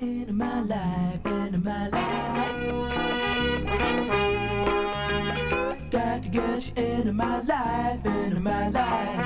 into my life, into my life. Got to get you into my life, into my life.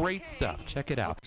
Great stuff. Check it out.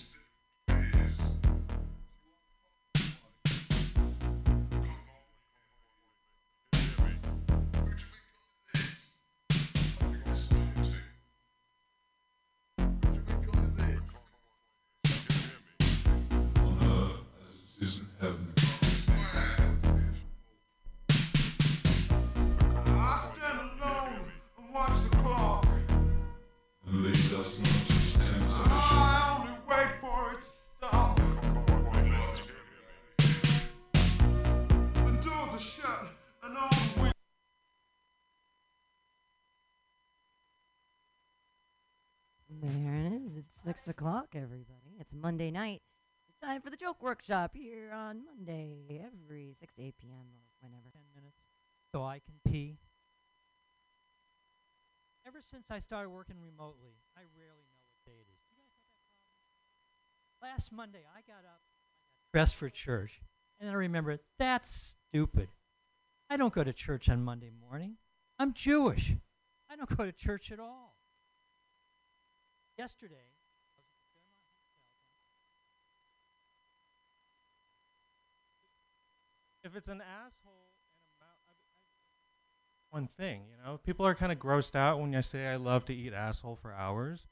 Six o'clock, everybody. It's Monday night. It's time for the joke workshop here on Monday, every six to eight p.m. or whenever. Ten minutes so I can pee. Ever since I started working remotely, I rarely know what day it is. You guys have that problem? Last Monday, I got up, I got dressed for church, and I remembered that's stupid. I don't go to church on Monday morning. I'm Jewish. I don't go to church at all. Yesterday, I was at the Fairmont Hotel. If it's an asshole one thing, you know, people are kind of grossed out when I say I love to eat asshole for hours.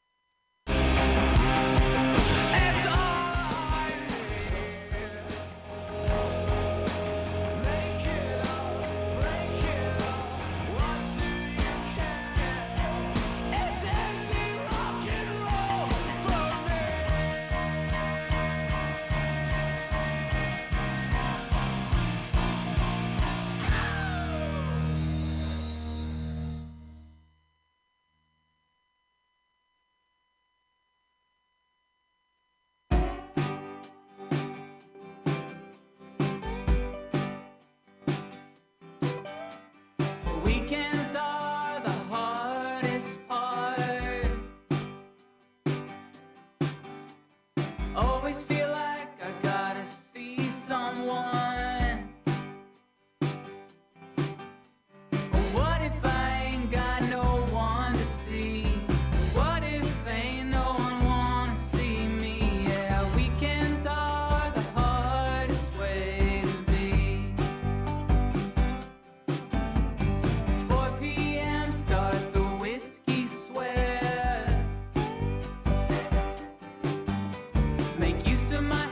to my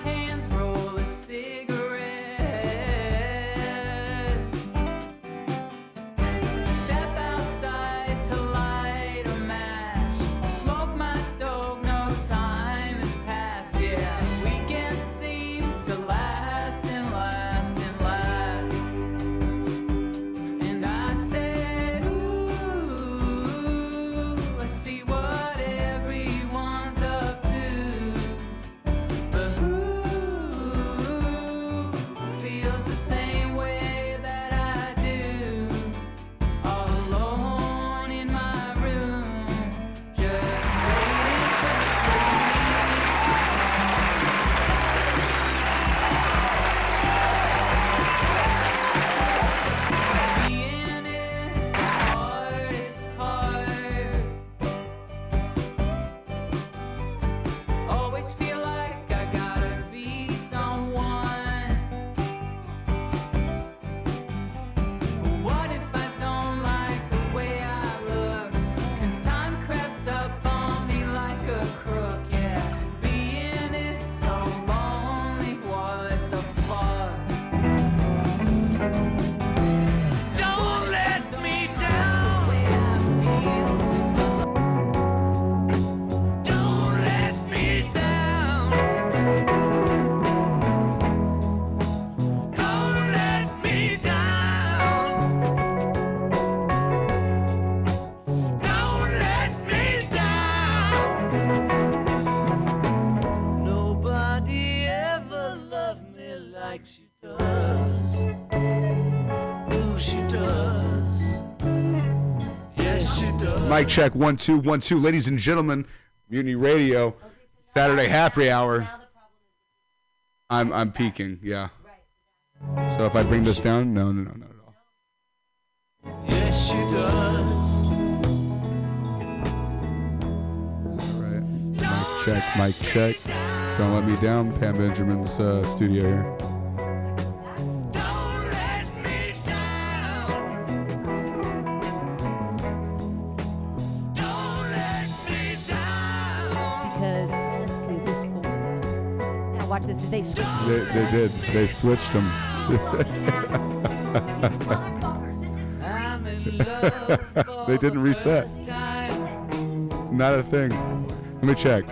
Mic check one two one two. Ladies and gentlemen, Mutiny Radio, okay, so Saturday happy hour. I'm I'm peaking. Yeah. So if I bring this down, no, no, no, not at all. Yes, she does. All right. Mic check. Mic check. Don't let me down. Pam Benjamin's uh, studio here. They, they did. They switched them. they didn't reset. Not a thing. Let me check.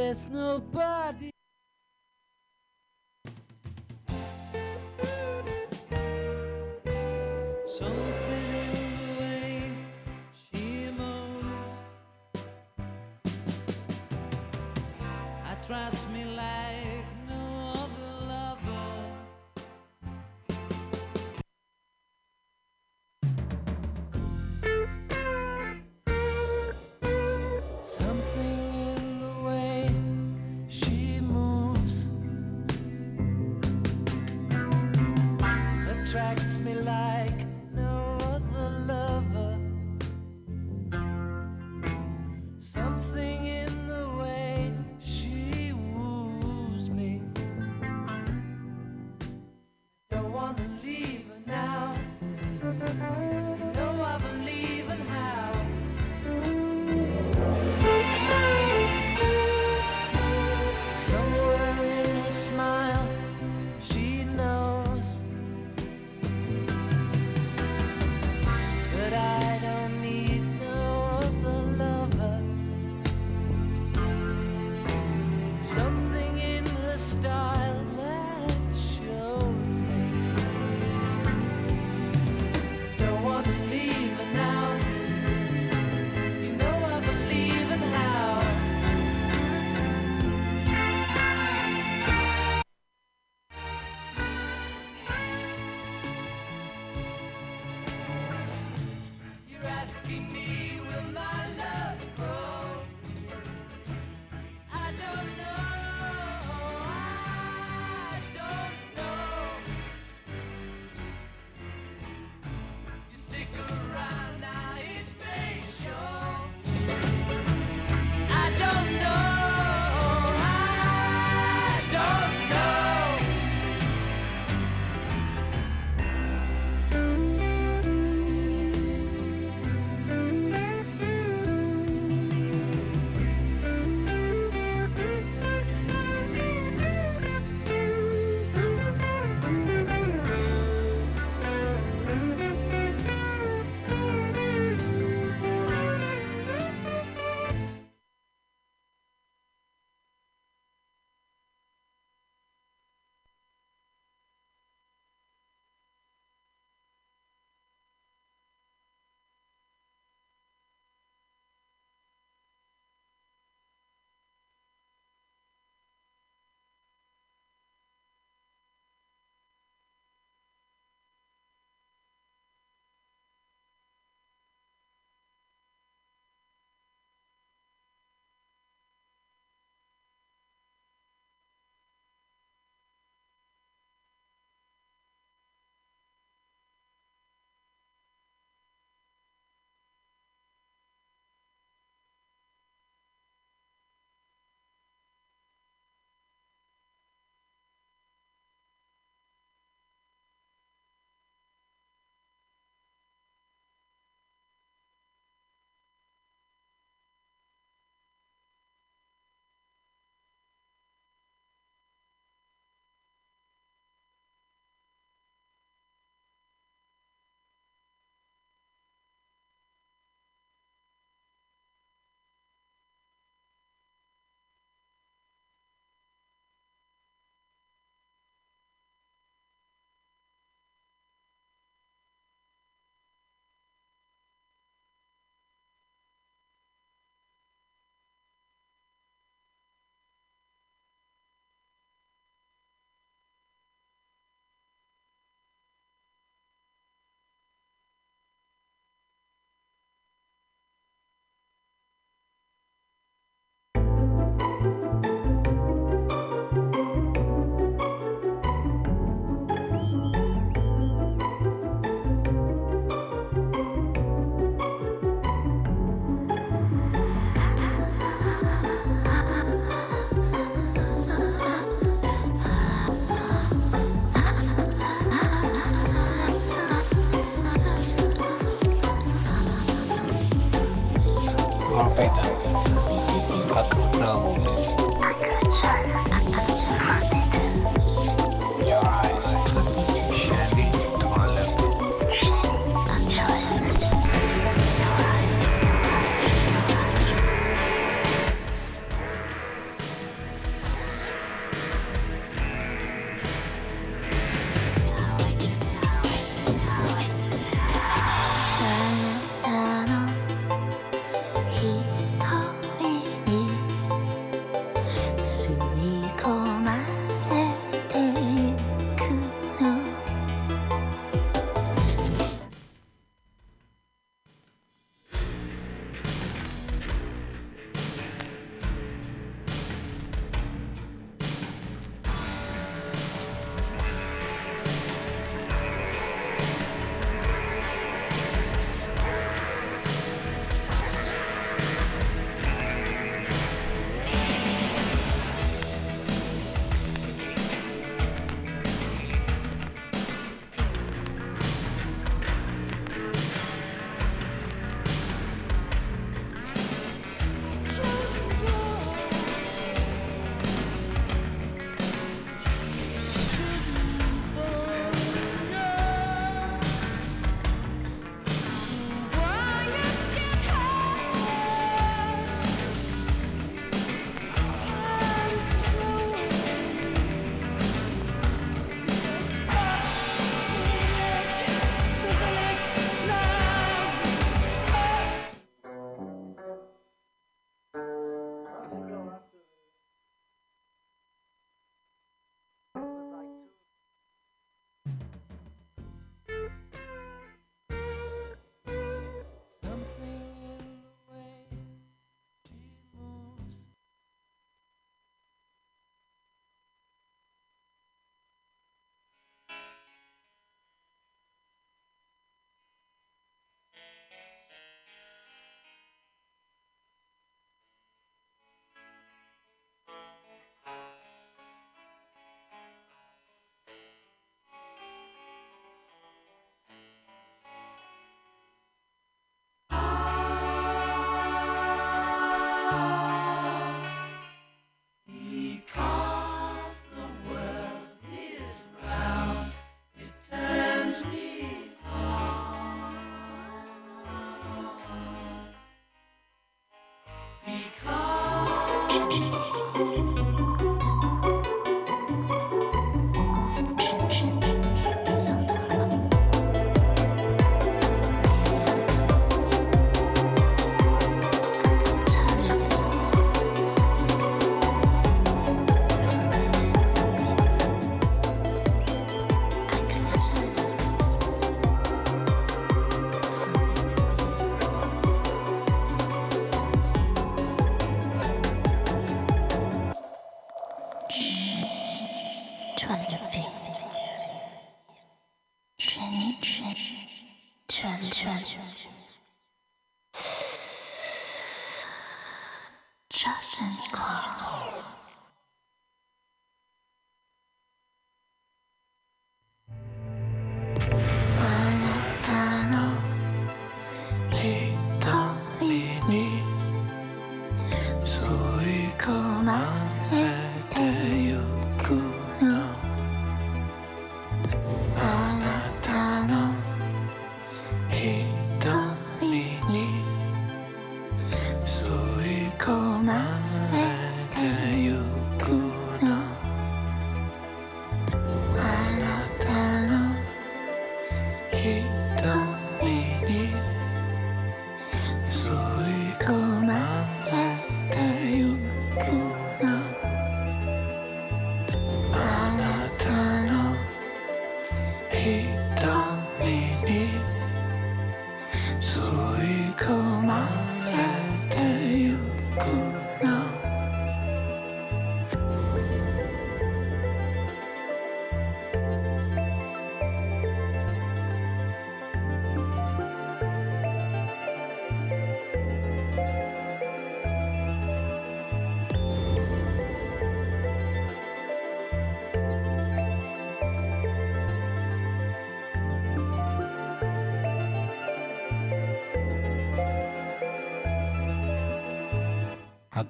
yes, nobody.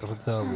الرتاب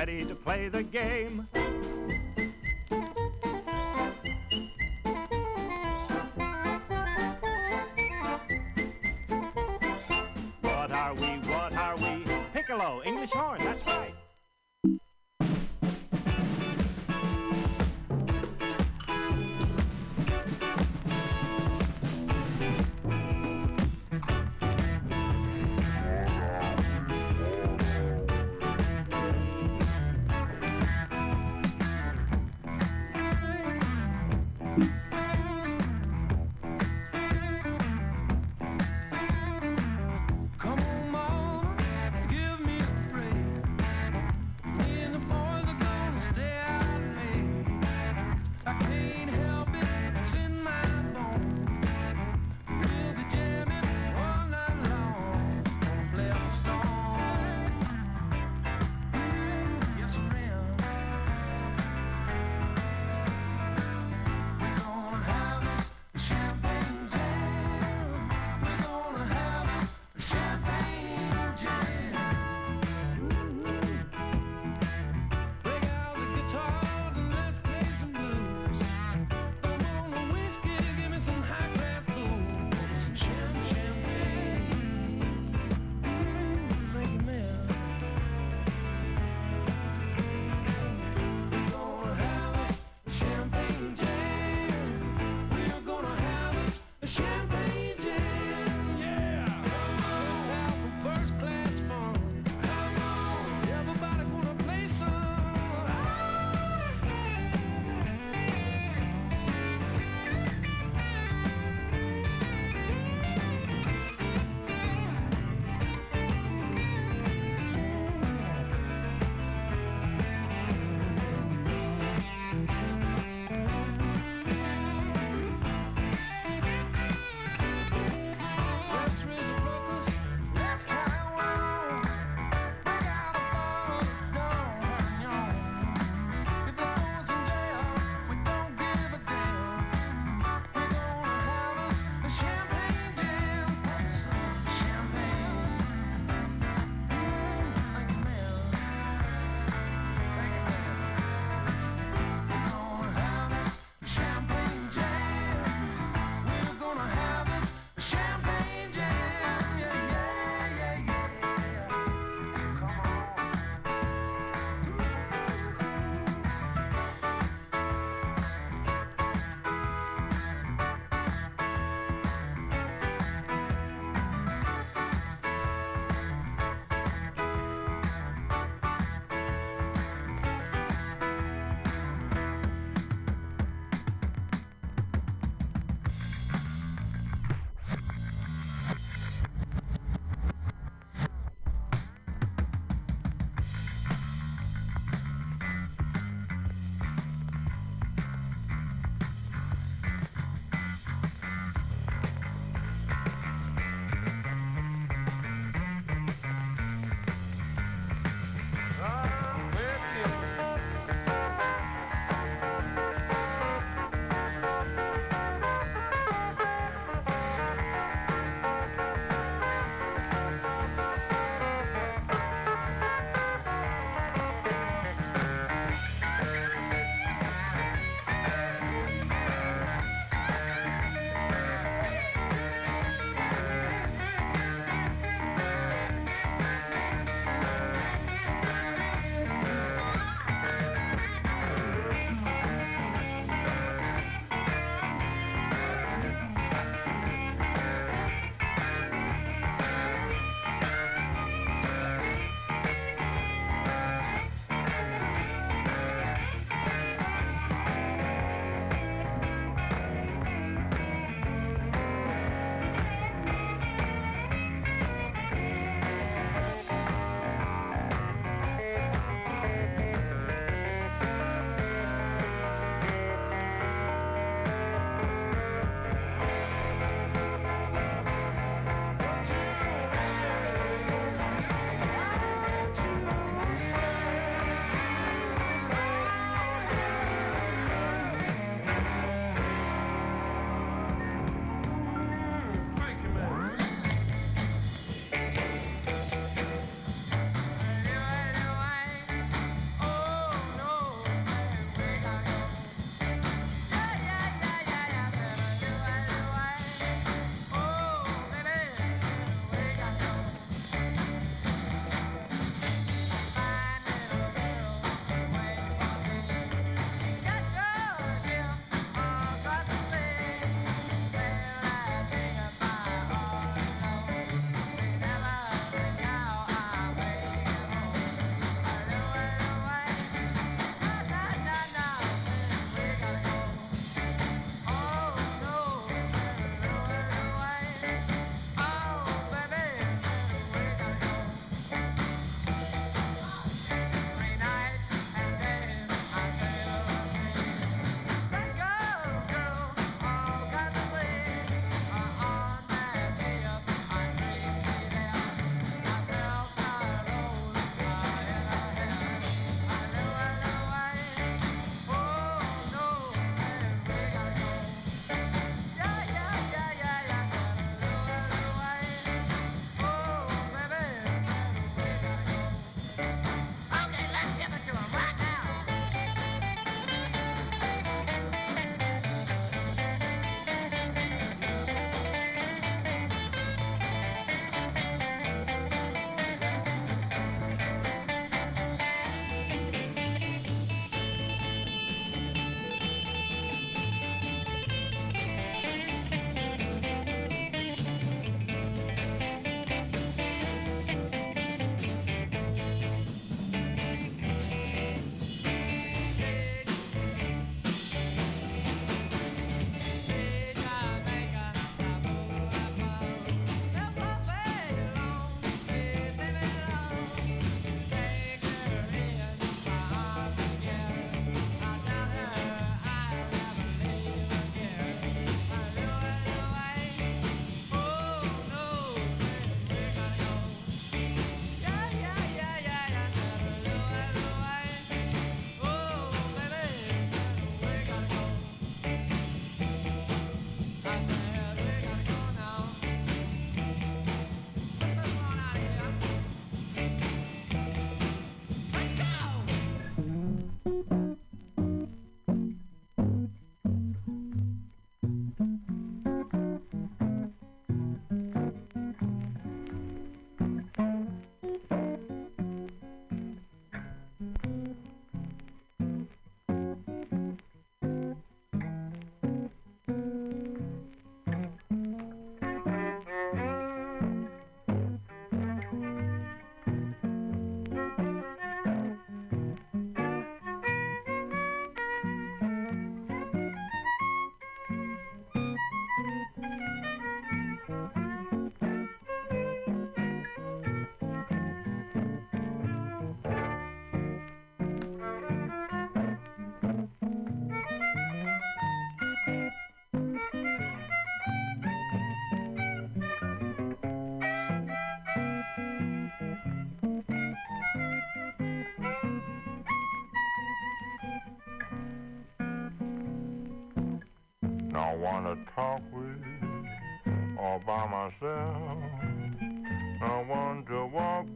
ready to play the game. Myself. No one to walk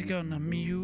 música, nos mil uhum.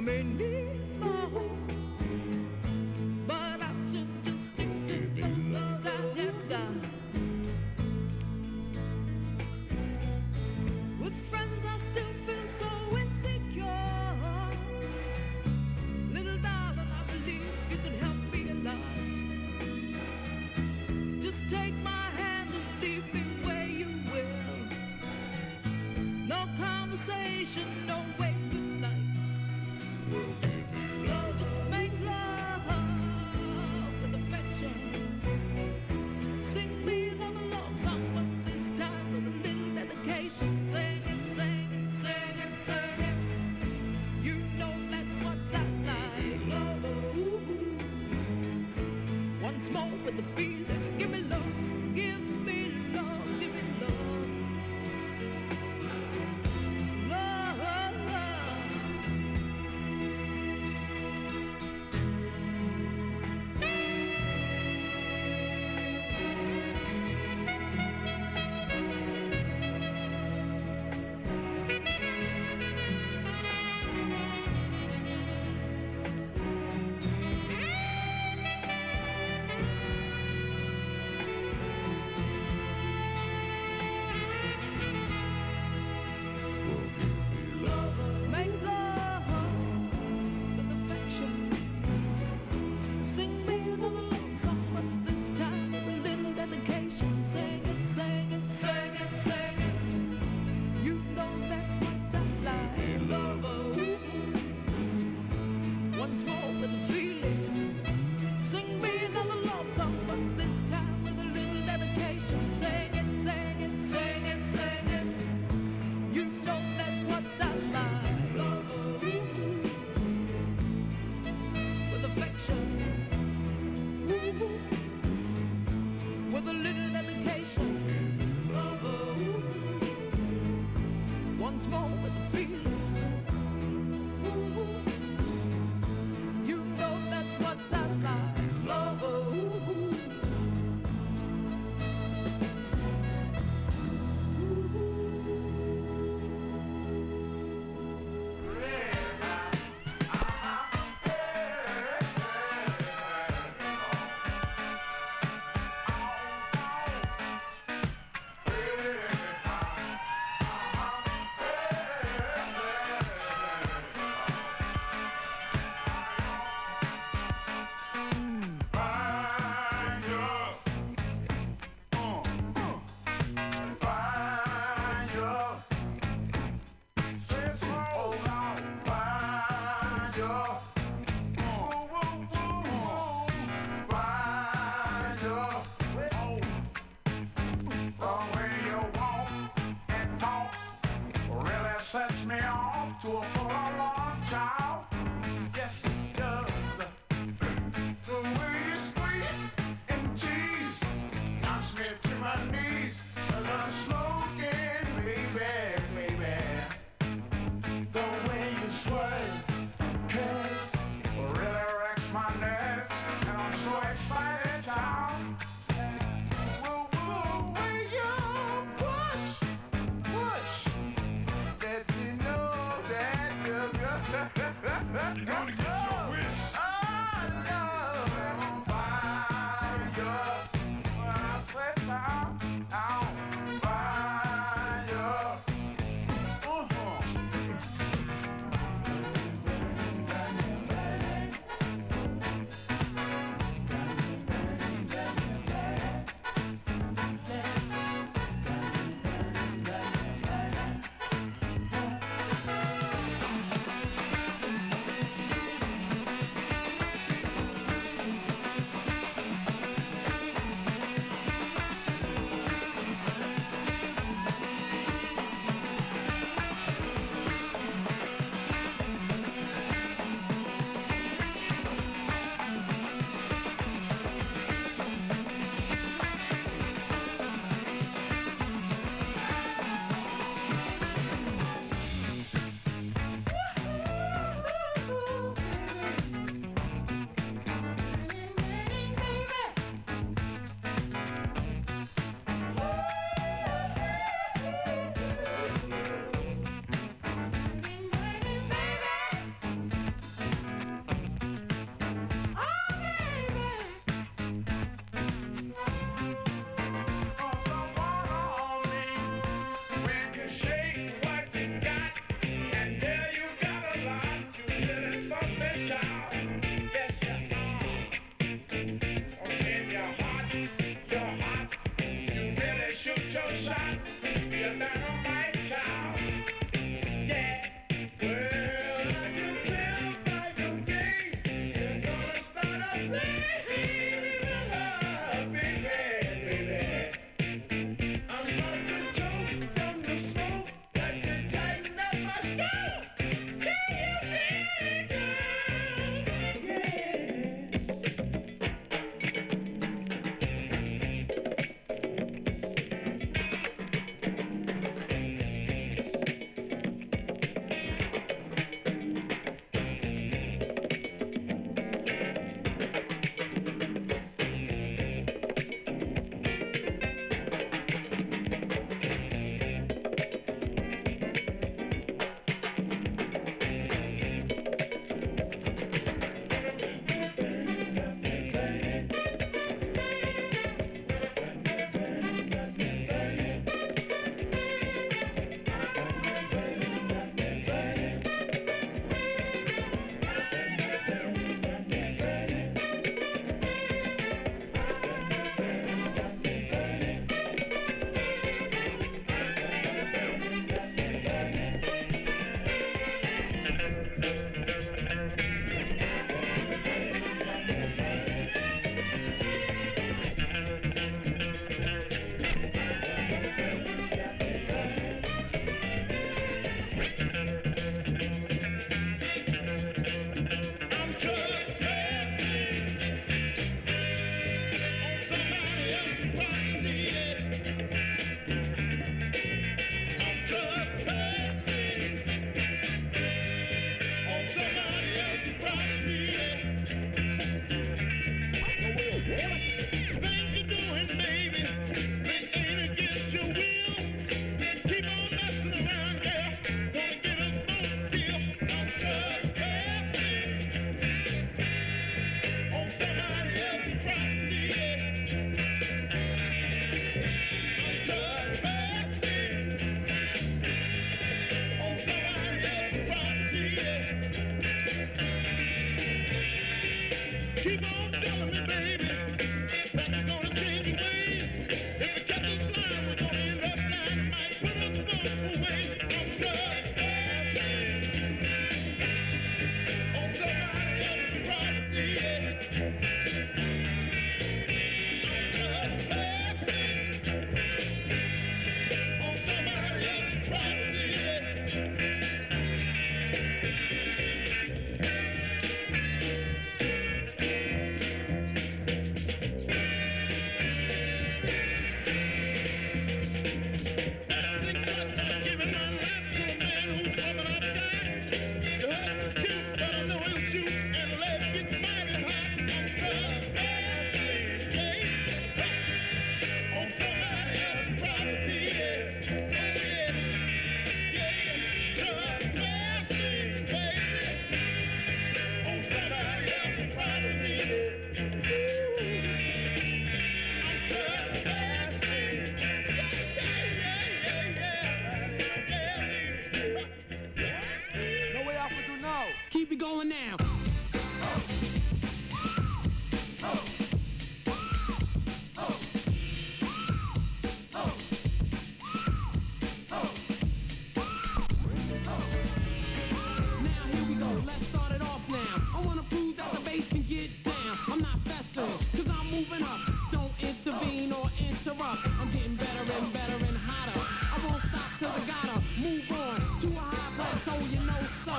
I may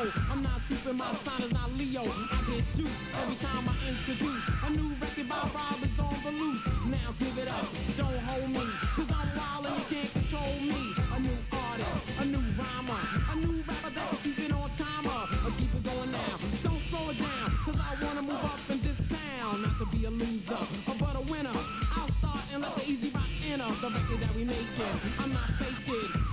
I'm not sleeping, my sign is not Leo. I get juice every time I introduce a new record by Rob is on the loose. Now give it up, don't hold me, cause I'm wild and you can't control me. A new artist, a new rhymer, a new rapper that'll keep it on timer. i keep it going now, don't slow it down, cause I wanna move up in this town. Not to be a loser, but a winner. I'll start and let the E-Z Rock enter the record that we making. I'm not faking.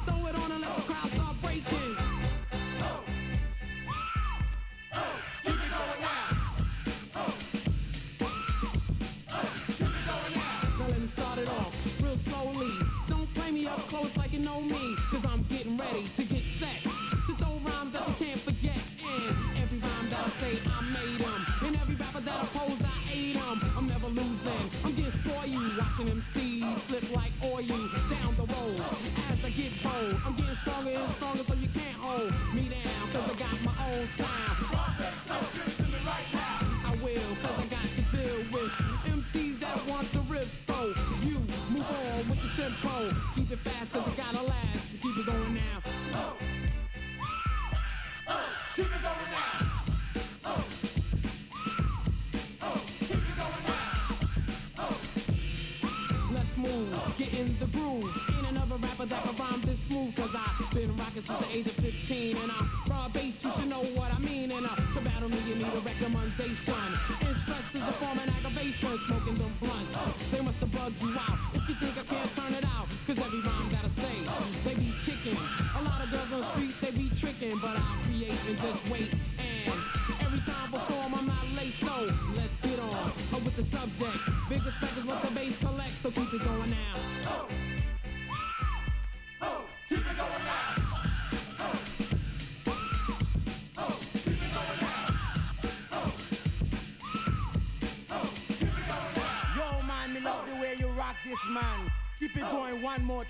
More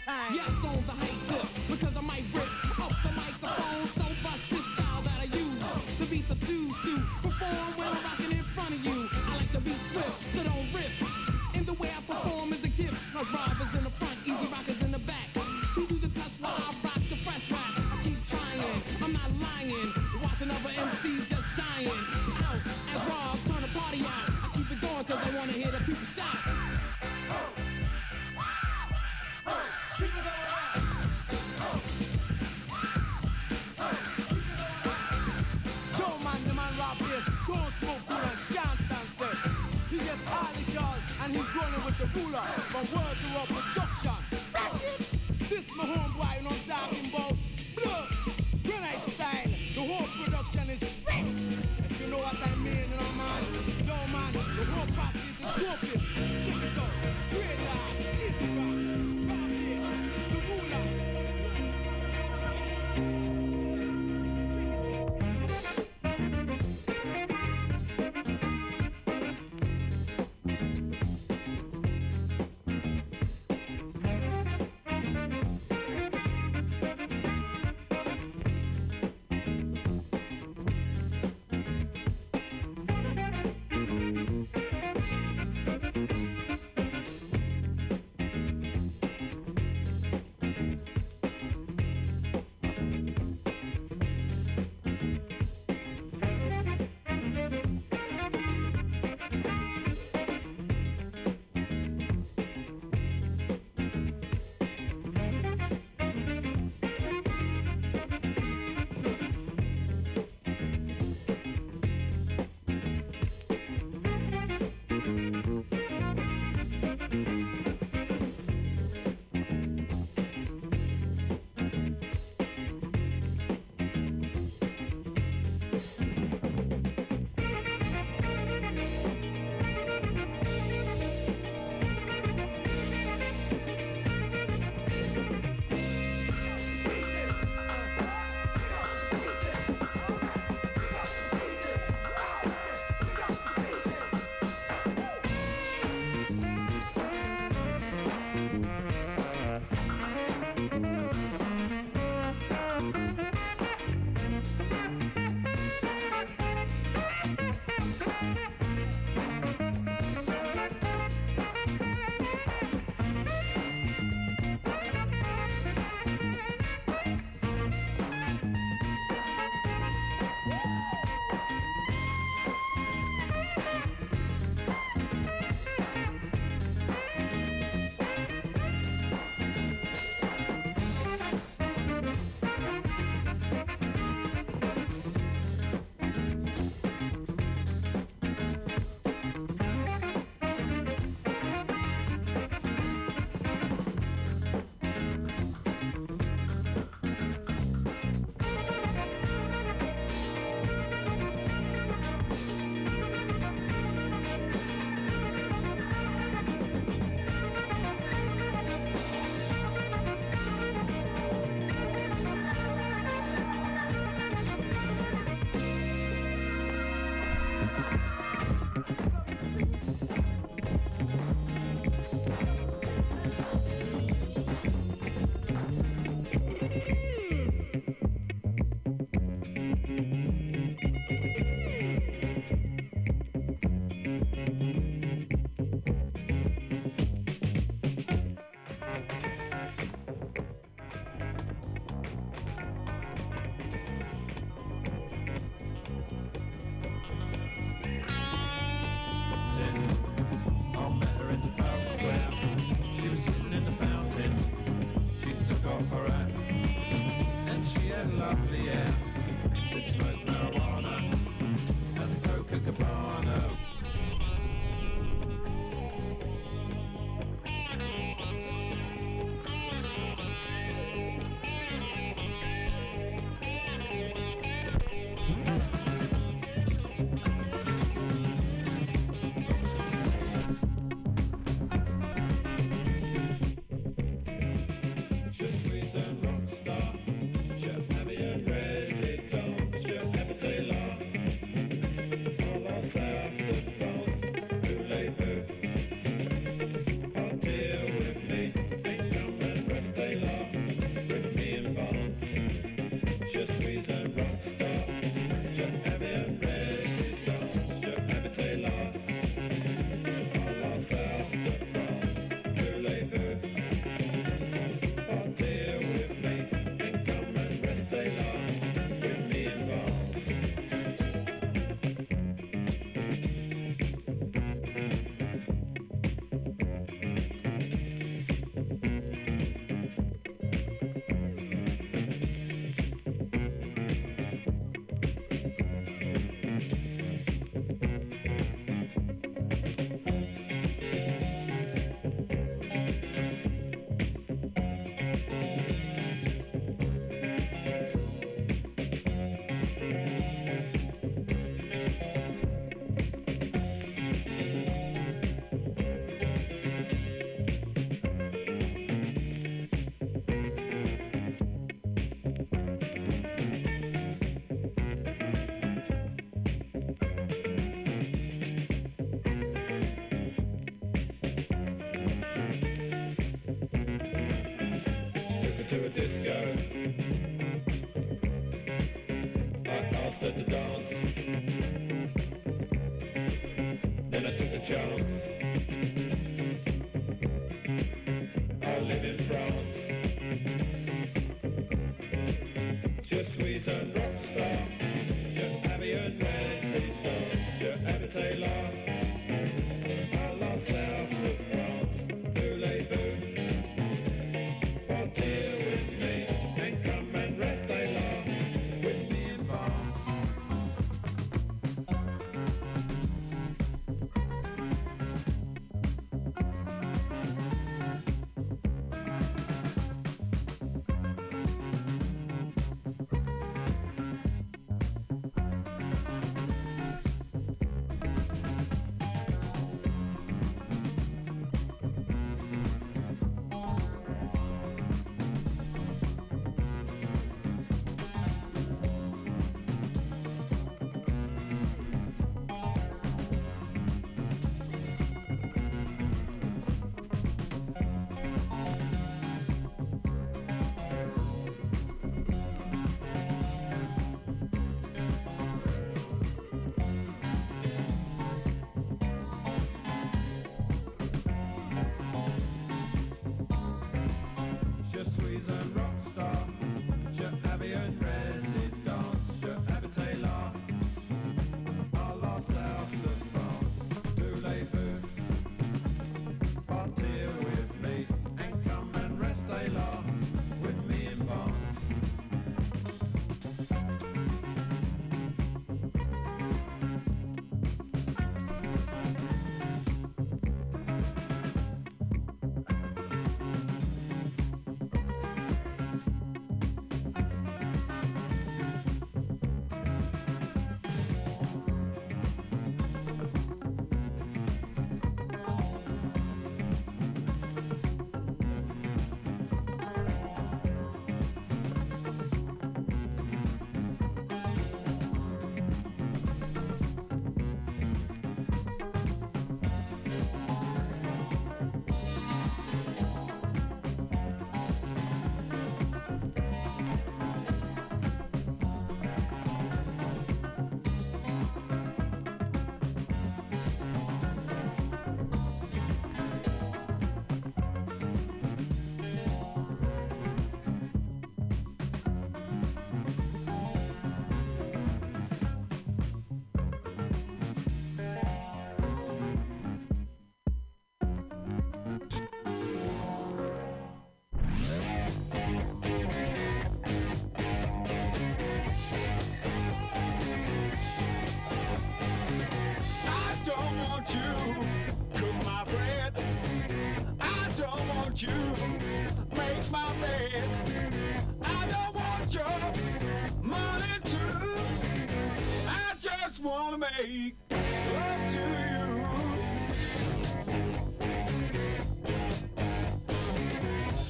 make love to you.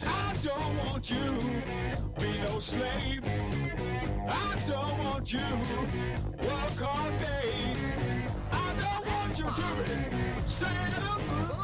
I don't want you be no slave. I don't want you work all day. I don't want you to be saying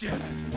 简单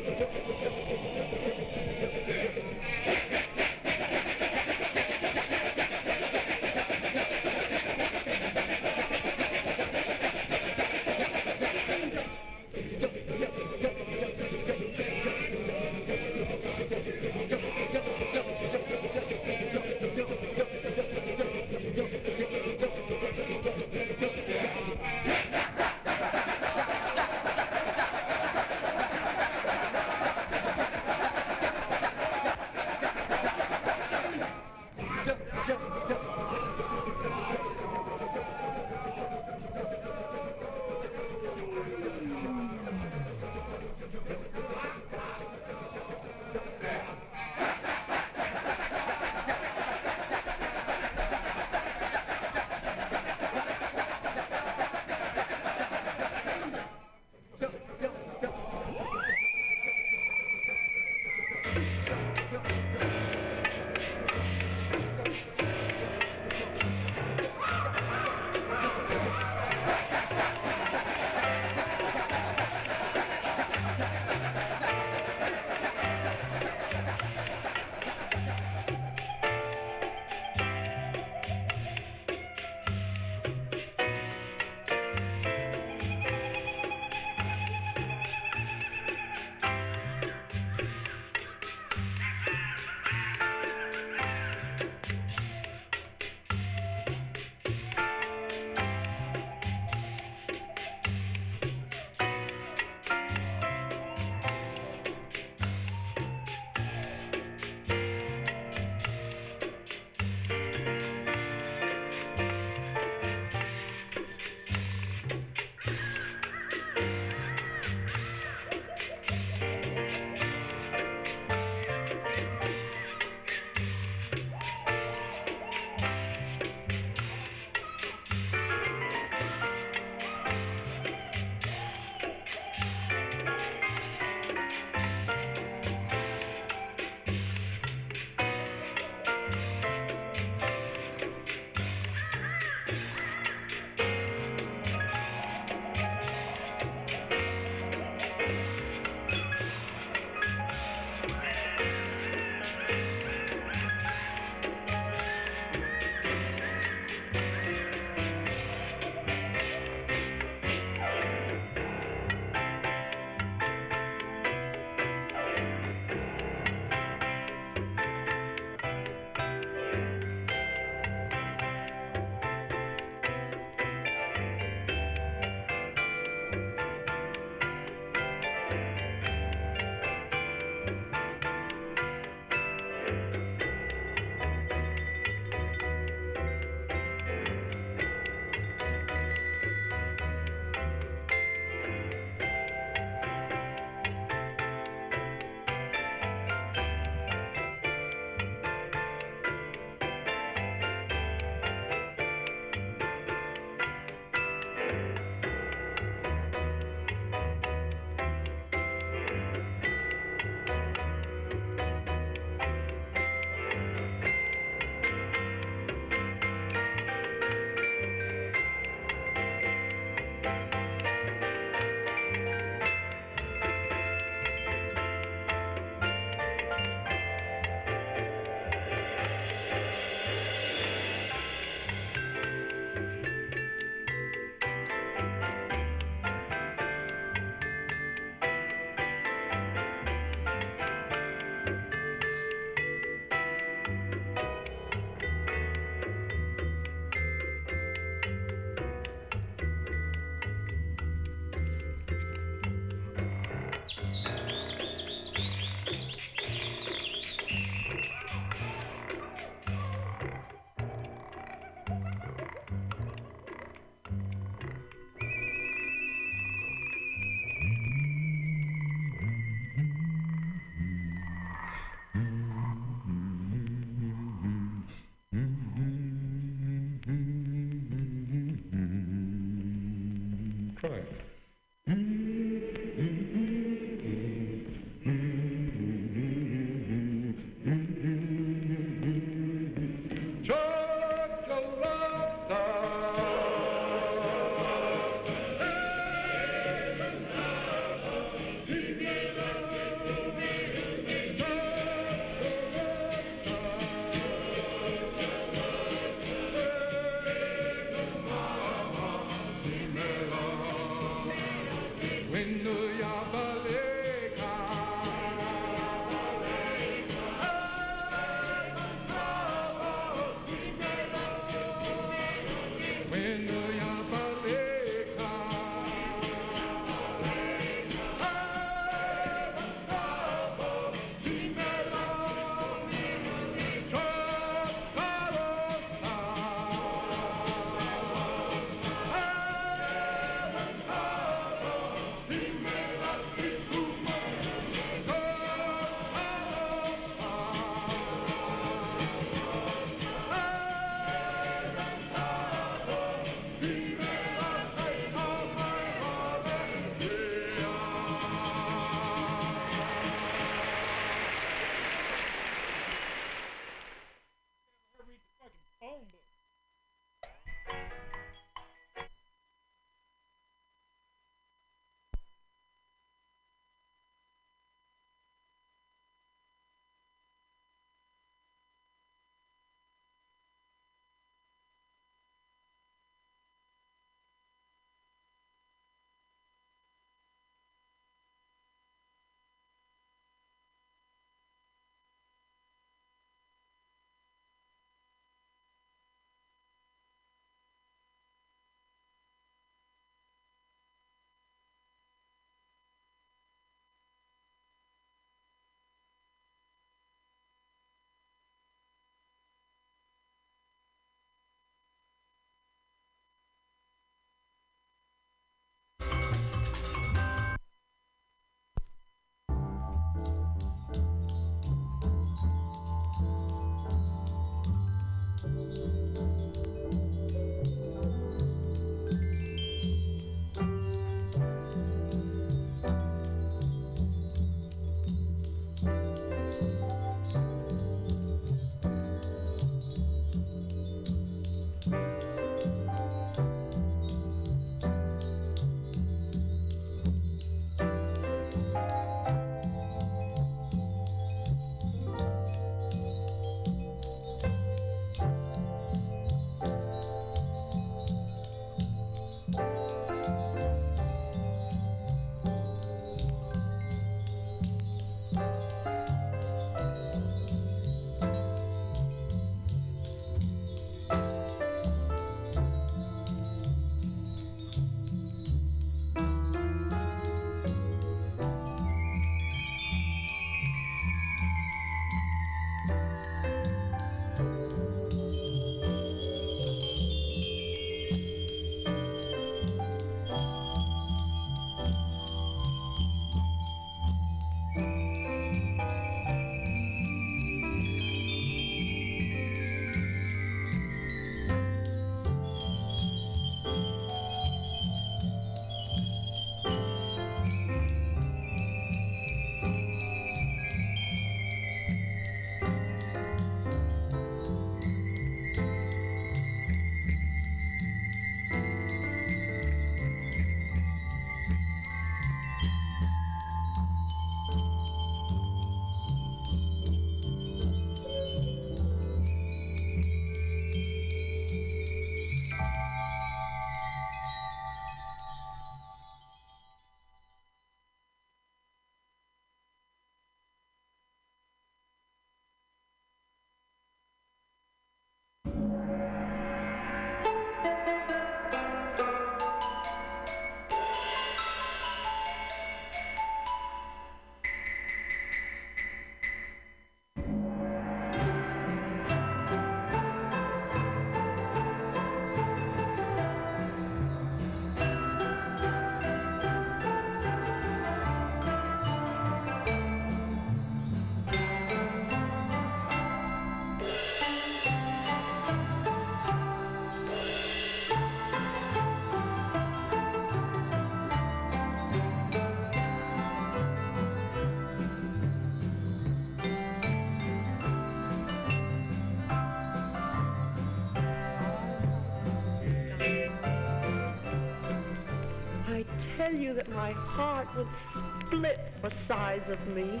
tell you that my heart would split for size of me.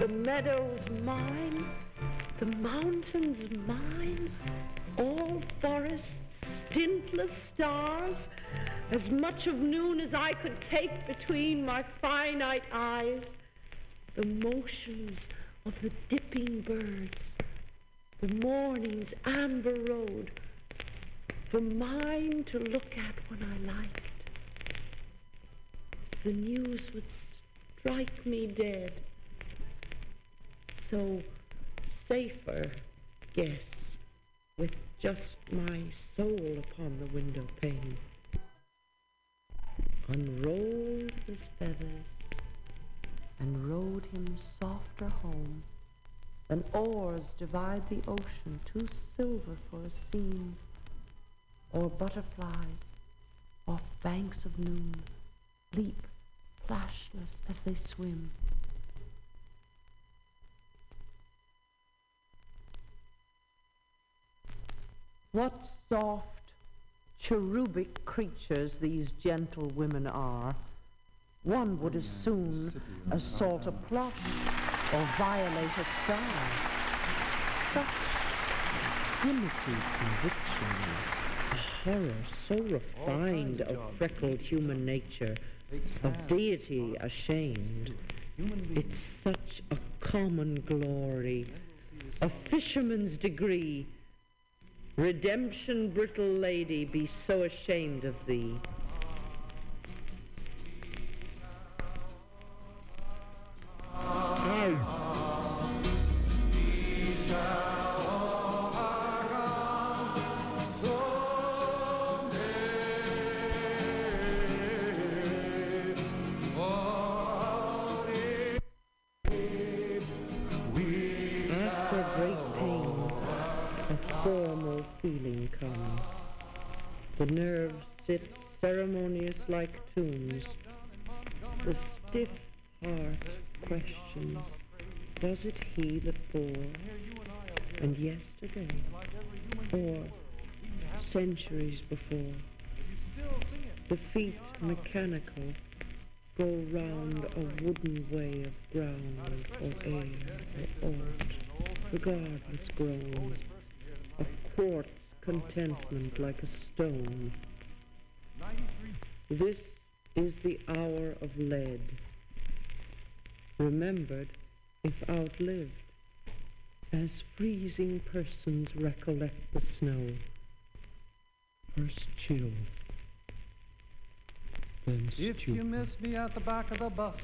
The meadow's mine, the mountains mine, all forests, stintless stars, as much of noon as I could take between my finite eyes, the motions of the dipping birds, the morning's amber road, for mine to look at when I liked. The news would strike me dead. So safer, guess, with just my soul upon the window pane. Unrolled his feathers and rowed him softer home than oars divide the ocean, too silver for a seam, or butterflies off banks of noon leap flashless as they swim. What soft, cherubic creatures these gentle women are. One would as soon assault a plush or violate a star. Such primitive convictions, a horror so refined of freckled human nature, of deity ashamed. It's such a common glory, a fisherman's degree. Redemption, brittle lady, be so ashamed of thee. Feeling comes. The nerves sit ceremonious like tombs. The stiff heart questions, was it he that bore? And yesterday, or centuries before? The feet mechanical go round a wooden way of ground or air or aught, regardless grown, of quartz contentment like a stone. This is the hour of lead, remembered if outlived, as freezing persons recollect the snow. First chill, then If you miss me at the back of the bus,